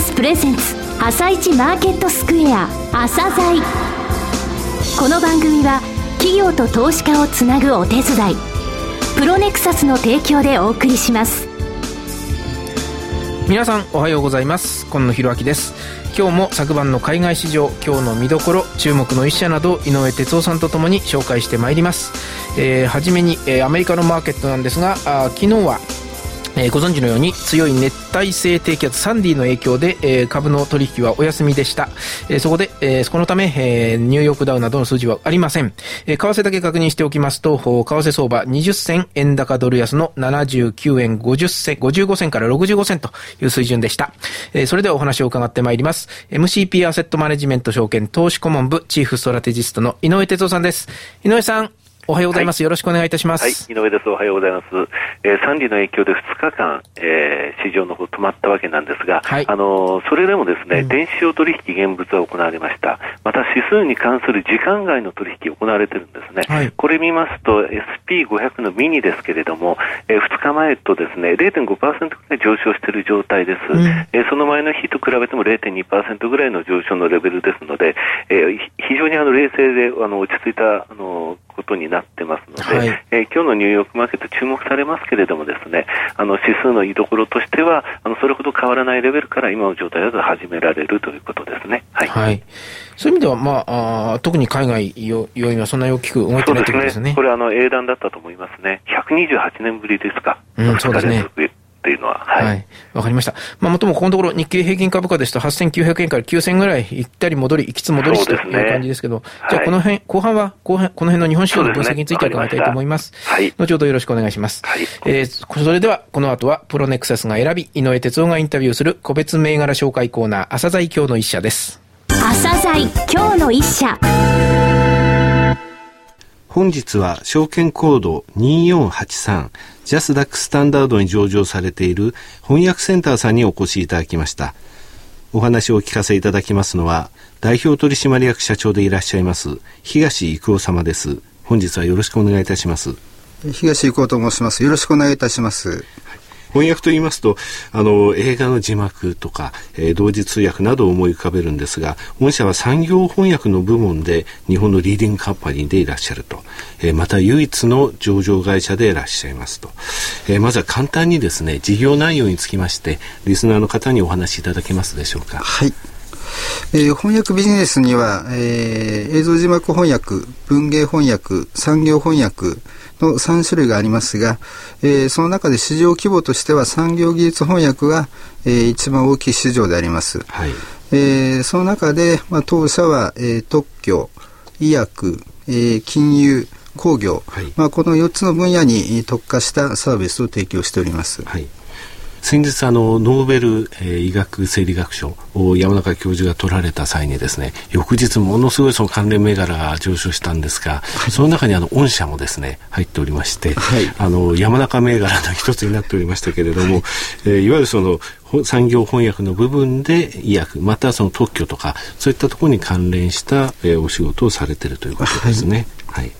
スプレゼンツ朝一マーケットスクエア朝鮮。この番組は企業と投資家をつなぐお手伝いプロネクサスの提供でお送りします。皆さんおはようございます。今野博明です。今日も昨晩の海外市場今日の見どころ注目の一社など井上哲夫さんとともに紹介してまいります、えー、初めに、えー、アメリカのマーケットなんですがあ昨日はえー、ご存知のように強い熱帯性低気圧サンディの影響で、えー、株の取引はお休みでした。えー、そこで、えー、このため、えー、ニューヨークダウなどの数字はありません。えー、為替だけ確認しておきますと、為替相場20銭円高ドル安の79円50銭、55銭から65銭という水準でした。えー、それではお話を伺ってまいります。MCP アセットマネジメント証券投資顧問部チーフストラテジストの井上哲夫さんです。井上さん、おはようございます、はい、よろしくお願いいたします。はい、井上です。おはようございます。えー、三里の影響で2日間、えー、市場の方止まったわけなんですが、はい、あのそれでもですね、うん、電子商取引現物は行われました。また指数に関する時間外の取引行われてるんですね。はい、これ見ますと SP500 のミニですけれども、えー、2日前とですね0.5%ぐらい上昇している状態です。うん、えー、その前の日と比べても0.2%ぐらいの上昇のレベルですので、えー、非常にあの冷静であの落ち着いたあのことになってますので、はい、えー、今日のニューヨークマーケット注目されますけれどもですね、あの指数の居所としては、あのそれほど変わらないレベルから今の状態だと始められるということですね。はい。はい、そういう意味では、まあ、あ特に海外要因はそんなに大きく動いてないということですね。これあの英断だったと思いますね。128年ぶりですか。うん、そうですね。わ、はい、かりました。まあ、もともこのところ日経平均株価ですと8900円から9000円ぐらい行ったり戻り、行きつ戻りしという感じですけど、ね、じゃあこの辺、後半は後半、この辺の日本市場の分析について伺いたいと思います？すね、はい。後ほどよろしくお願いします。はい。えー、それでは、この後はプロネクサスが選び、井上哲夫がインタビューする個別銘柄紹介コーナー、朝鮮今日の一社です。朝鮮今日の一社。本日は証券コード2483ジャスダックスタンダードに上場されている翻訳センターさんにお越しいただきました。お話をお聞かせいただきますのは代表取締役社長でいらっしゃいます東郁夫様です。本日はよろしくお願いいたします。東郁夫と申します。よろしくお願いいたします。翻訳と言いますとあの映画の字幕とか、えー、同時通訳などを思い浮かべるんですが御社は産業翻訳の部門で日本のリーディングカンパニーでいらっしゃると、えー、また唯一の上場会社でいらっしゃいますと、えー、まずは簡単にですね事業内容につきましてリスナーの方にお話しいただけますでしょうか。はい。えー、翻訳ビジネスには、えー、映像字幕翻訳、文芸翻訳、産業翻訳、の3種類がありますが、えー、その中で市場規模としては産業技術翻訳が、えー、一番大きい市場であります。はい、えー、その中で、まあ、当社は、えー、特許、医薬、えー、金融、工業、はい、まあ、この4つの分野に特化したサービスを提供しております。はい先日あのノーベル、えー、医学生理学賞を山中教授が取られた際にですね翌日ものすごいその関連銘柄が上昇したんですが、はい、その中にあの御社もですね入っておりまして、はい、あの山中銘柄の一つになっておりましたけれども、はい。えー、いわゆるその産業翻訳の部分で医薬またその特許とかそういったところに関連した、えー、お仕事をされているということですね。はい、はい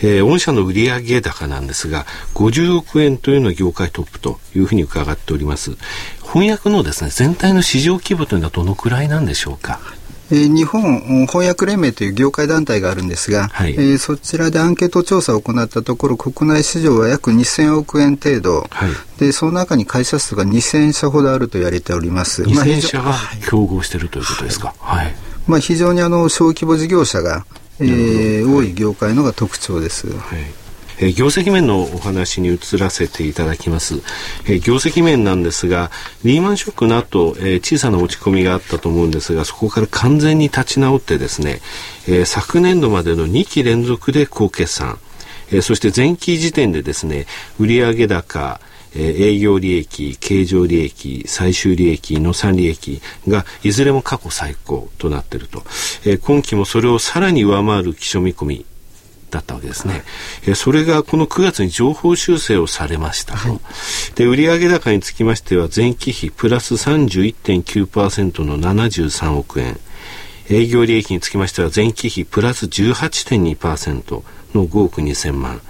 えー、御社の売上高なんですが、50億円というのは業界トップというふうに伺っております。翻訳のですね、全体の市場規模というのはどのくらいなんでしょうか？えー、日本翻訳連盟という業界団体があるんですが、はい、えー、そちらでアンケート調査を行ったところ国内市場は約2000億円程度、はい、でその中に会社数が2000社ほどあると言われております。2000社が競合しているということですか、はい、まあ、非常にあの小規模事業者がえー、多い業界のが特徴です。はい。えー、業績面のお話に移らせていただきます、えー、業績面なんですがリーマンショックの後、えー、小さな落ち込みがあったと思うんですがそこから完全に立ち直ってですね、えー、昨年度までの2期連続で高決算、えー、そして前期時点でですね売上高え営業利益、経常利益、最終利益、の産利益がいずれも過去最高となっていると、え今期もそれをさらに上回る基礎見込みだったわけですね。えそれがこの9月に情報修正をされましたと。はい、で、売上高につきましては前期比プラス31.9%の73億円。営業利益につきましては前期比プラス18.2%の5億2000万。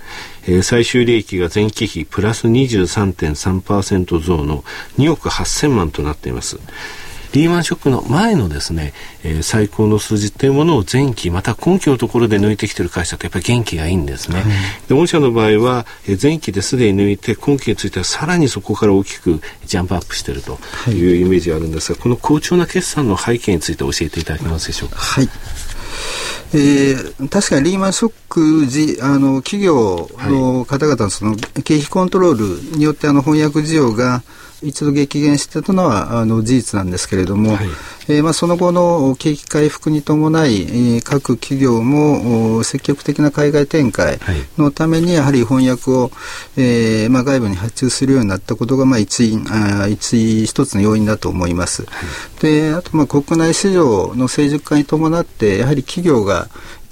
えー、最終利益が前期比プラス23.3%増の2億8000万となっています。リーマンショックの前のですね、えー、最高の数字っていうものを前期、また今期のところで抜いてきてる会社ってやっぱり元気がいいんですね。で、御社の場合は、えー、前期ですでに抜いて、今期についてはさらにそこから大きくジャンプアップしてるというイメージがあるんですが、この好調な決算の背景について教えていただけますでしょうか？はい。えー、確かにリーマンショック時、あの、企業の方々のその経費コントロールによってあの翻訳需要が一度激減してたのはあの事実なんですけれども、はい、えー、まあ、その後の景気回復に伴い、えー、各企業も積極的な海外展開のためにやはり翻訳を、えー、まあ、外部に発注するようになったことが、まあ、一あ一一つの要因だと思います。はい、であとまあ国内市場の成熟化に伴ってやはり企業が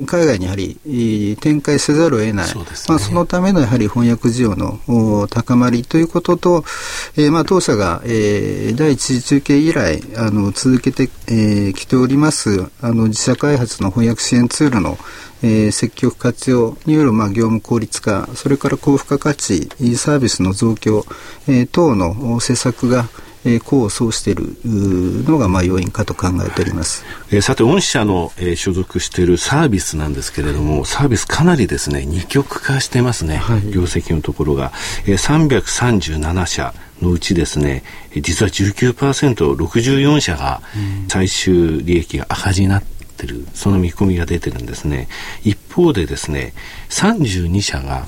海外にやはり展開せざるを得ない、そ、ね、まあ、そのためのやはり翻訳需要の高まりということと、えー、まあ当社が、えー、第一次中継以来あの続けてき、えー、来ておりますあの自社開発の翻訳支援ツールのえー、積極活用による、まあ、業務効率化、それから高付加価値、サービスの増強、えー、等の施策が、えー、功を奏しているのがまあ要因かと考えております。えー、さて、御社の、えー、所属しているサービスなんですけれども、サービスかなりですね、二極化してますね、はい、業績のところが。えー、337社のうちですね、実は19%、64社が最終利益が赤字になってる、その見込みが出てるんですね。一方でですね、32社が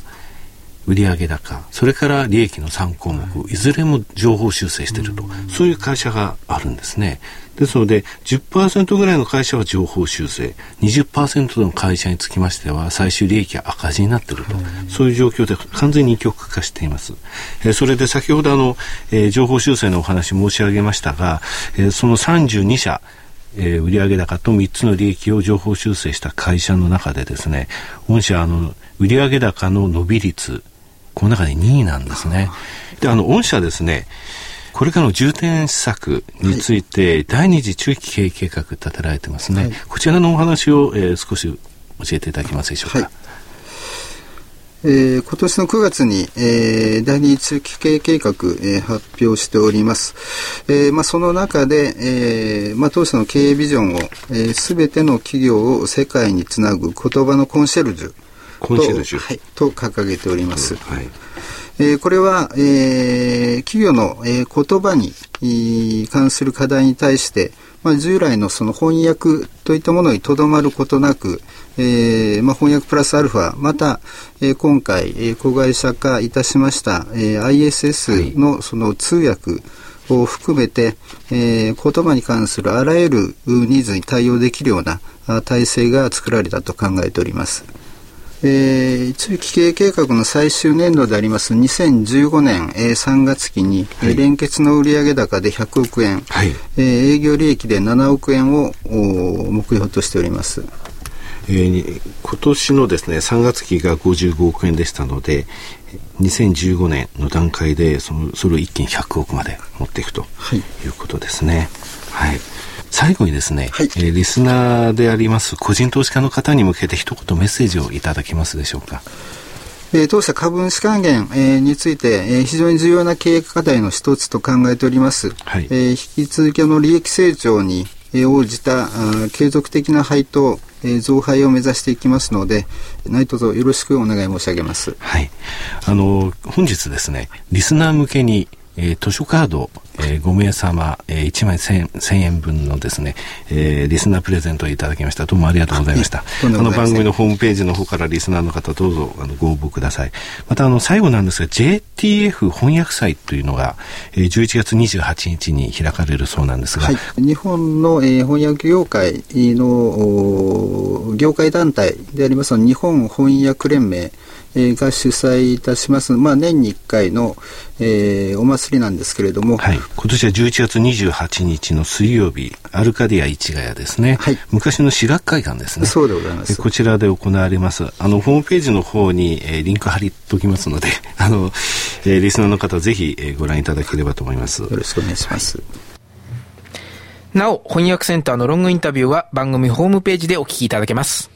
売上高、それから利益の3項目、いずれも情報修正していると、そういう会社があるんですね。ですので、10%ぐらいの会社は情報修正、20%の会社につきましては、最終利益が赤字になっていると、そういう状況で完全に二極化しています。えー、それで先ほどあの、えー、情報修正のお話申し上げましたが、えー、その32社、えー、売上高と3つの利益を情報修正した会社の中でですね、御社あの、売上高の伸び率、この中で2位なんですね。で、あの、御社ですね、これからの重点施策について、第二次中期経営計画立てられてますね。はい、こちらのお話を、えー、少し教えていただけますでしょうか。はいえー、今年の9月に、えー、第二次中期経営計画、えー、発表しております。えーまあ、その中で、えーまあ、当社の経営ビジョンを、す、え、べ、ての企業を世界につなぐ言葉のコンシェルジュコンシェルジュ、はい、と掲げております。はい、えー、これは、えー、企業の、えー、言葉に関する課題に対して、まあ、従来のその翻訳といったものにとどまることなく、えーまあ、翻訳プラスアルファ、また、えー、今回、えー、子会社化いたしました、えー、ISS のその通訳を含めて、えー、言葉に関するあらゆるニーズに対応できるような体制が作られたと考えております。えー、中期経営計画の最終年度であります2015年、えー、3月期に、はい、連結の売上高で100億円、はい、えー、営業利益で7億円を目標としております。えー、今年のですね3月期が55億円でしたので2015年の段階でそのそれを一気に100億まで持っていくとい。うことですね。はい、はい最後にですね、はい、えー、リスナーであります個人投資家の方に向けて一言メッセージをいただけますでしょうか？えー、当社株主還元、えー、について、えー、非常に重要な経営課題の一つと考えております。はい、えー、引き続きの利益成長に、えー、応じたあ継続的な配当、えー、増配を目指していきますので、何卒よろしくお願い申し上げます。はい。あの、本日ですね、リスナー向けに、えー、図書カード、えー、5名様、えー、1枚 1000, 1000円分のですね、えー、リスナープレゼントをいただきました。どうもありがとうございました。あの番組のホームページの方からリスナーの方どうぞあのご応募ください。またあの最後なんですが JTF 翻訳祭というのが、えー、11月28日に開かれるそうなんですが、はい、日本の、えー、翻訳業界の業界団体であります日本翻訳連盟が主催いたします、まあ、年に1回の、えー、お祭りなんですけれども、はい、今年は11月28日の水曜日、アルカディア市ヶ谷ですね、はい、昔の私学会館ですね、そうでございます。こちらで行われます、あのホームページの方に、えー、リンク貼りときますので、あのえー、リスナーの方、ぜひ、えー、ご覧いただければと思います。よろしくお願いします。なお、翻訳センターのロングインタビューは番組ホームページでお聞きいただけます。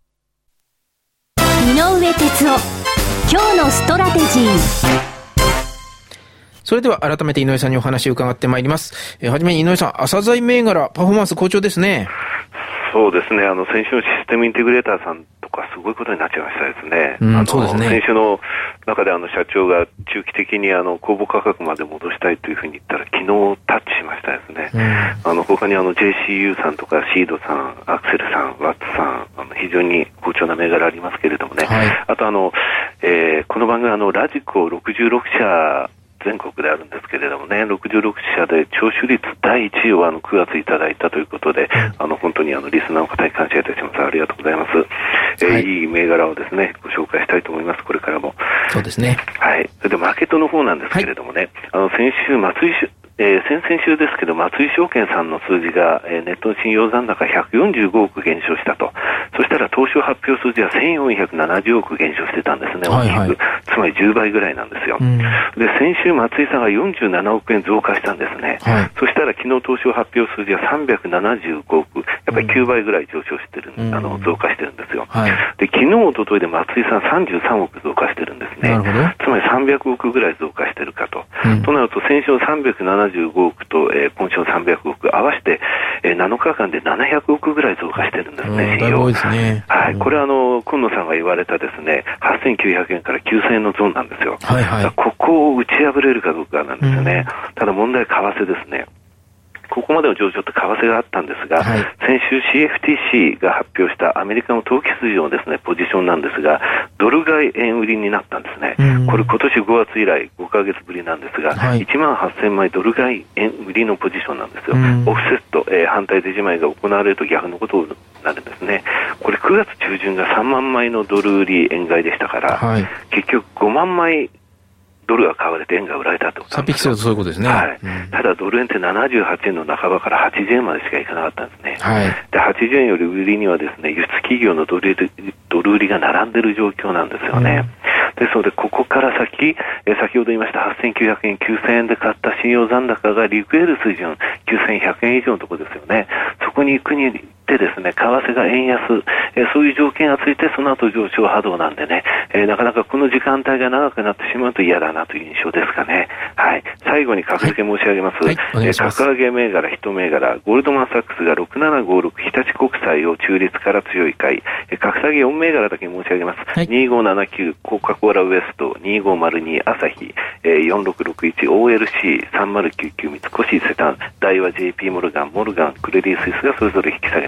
井上哲夫今日のストラテジーそれでは改めて井上さんにお話を伺ってまいります。えー、はじめに井上さん、朝材銘柄、パフォーマンス好調ですね。そうですね、あの先週のシステムインテグレーターさん、すごいことになっちゃいましたですね、うん、あの、ね、先週の中であの社長が中期的にあの公募価格まで戻したいというふうに言ったら、昨日タッチしましたですね、うん、あの他にあの JCU さんとか、シードさん、アクセルさん、ワッツさん、あの非常に好調な銘柄ありますけれどもね、はい、あとあの、えー、この番組あの、ラジコ66社全国であるんですけれどもね、66社で聴取率第1位をあの9月いただいたということで、あの本当にあのリスナーの方に感謝いたします。ありがとうございます。はい、えー、いい銘柄をですね、ご紹介したいと思います。これからも。そうですね。はい。それでマーケットの方なんですけれどもね、はい、あの先週松井えー、先々週ですけど、松井証券さんの数字が、えー、ネットの信用残高145億減少したと。そしたら東証発表数字は1470億減少してたんですね、大きく。はいはい、つまり10倍ぐらいなんですよ。うん、で、先週松井さんが47億円増加したんですね。はい、そしたら昨日東証発表数字は375億。やっぱり9倍ぐらい上昇してる、うん、あの、増加してるんですよ。はい、で、昨日、おとといで松井さん33億増加してるんですね。つまり300億ぐらい増加してるかと。うん、となると、先週370 75億と、えー、今週の300億、合わせて、えー、7日間で700億ぐらい増加してるんですね、信用。ね、はい、これはあの、今野さんが言われたですね、8900円から9000円のゾーンなんですよ。はいはい、ここを打ち破れるかどうかなんですよね。うん、ただ問題、為替ですね。ここまでの上昇って為替があったんですが、はい、先週 CFTC が発表したアメリカの投機筋のですね、ポジションなんですが、ドル買い円売りになったんですね。これ今年5月以来5か月ぶりなんですが、はい、1万8000枚ドル買い円売りのポジションなんですよ。オフセット、えー、反対出じまいが行われると逆のことになるんですね。これ9月中旬が3万枚のドル売り円買いでしたから、はい、結局5万枚ドルが買われて円が売られたと。3匹するとそういうことですね。はい。うん、ただドル円って78円の半ばから80円までしかいかなかったんですね。はい。で、80円より売りにはですね、輸出企業のドルドル売りが並んでる状況なんですよね。うん、ですので、ここから先、え先ほど言いました8900円、9000円で買った信用残高がリクエル水準、9100円以上のところですよね。そこに行くにってですね、為替が円安、えそういう条件がついて、その後上昇波動なんでね、えなかなかこの時間帯が長くなってしまうと嫌だなという印象ですかね。はい。最後に格付け申し上げます。はいはい、え格上げ銘柄、一銘柄、ゴールドマンサックスが6756日立国債を中立から強い買い、え格下げ4銘柄だけ申し上げます。はい、2579コカ・コーラウエスト、2502朝日、え4661 OLC、3099三越伊勢丹、大和 JP モルガン、モルガン、クレディ・スイスがそれぞれ引き下げ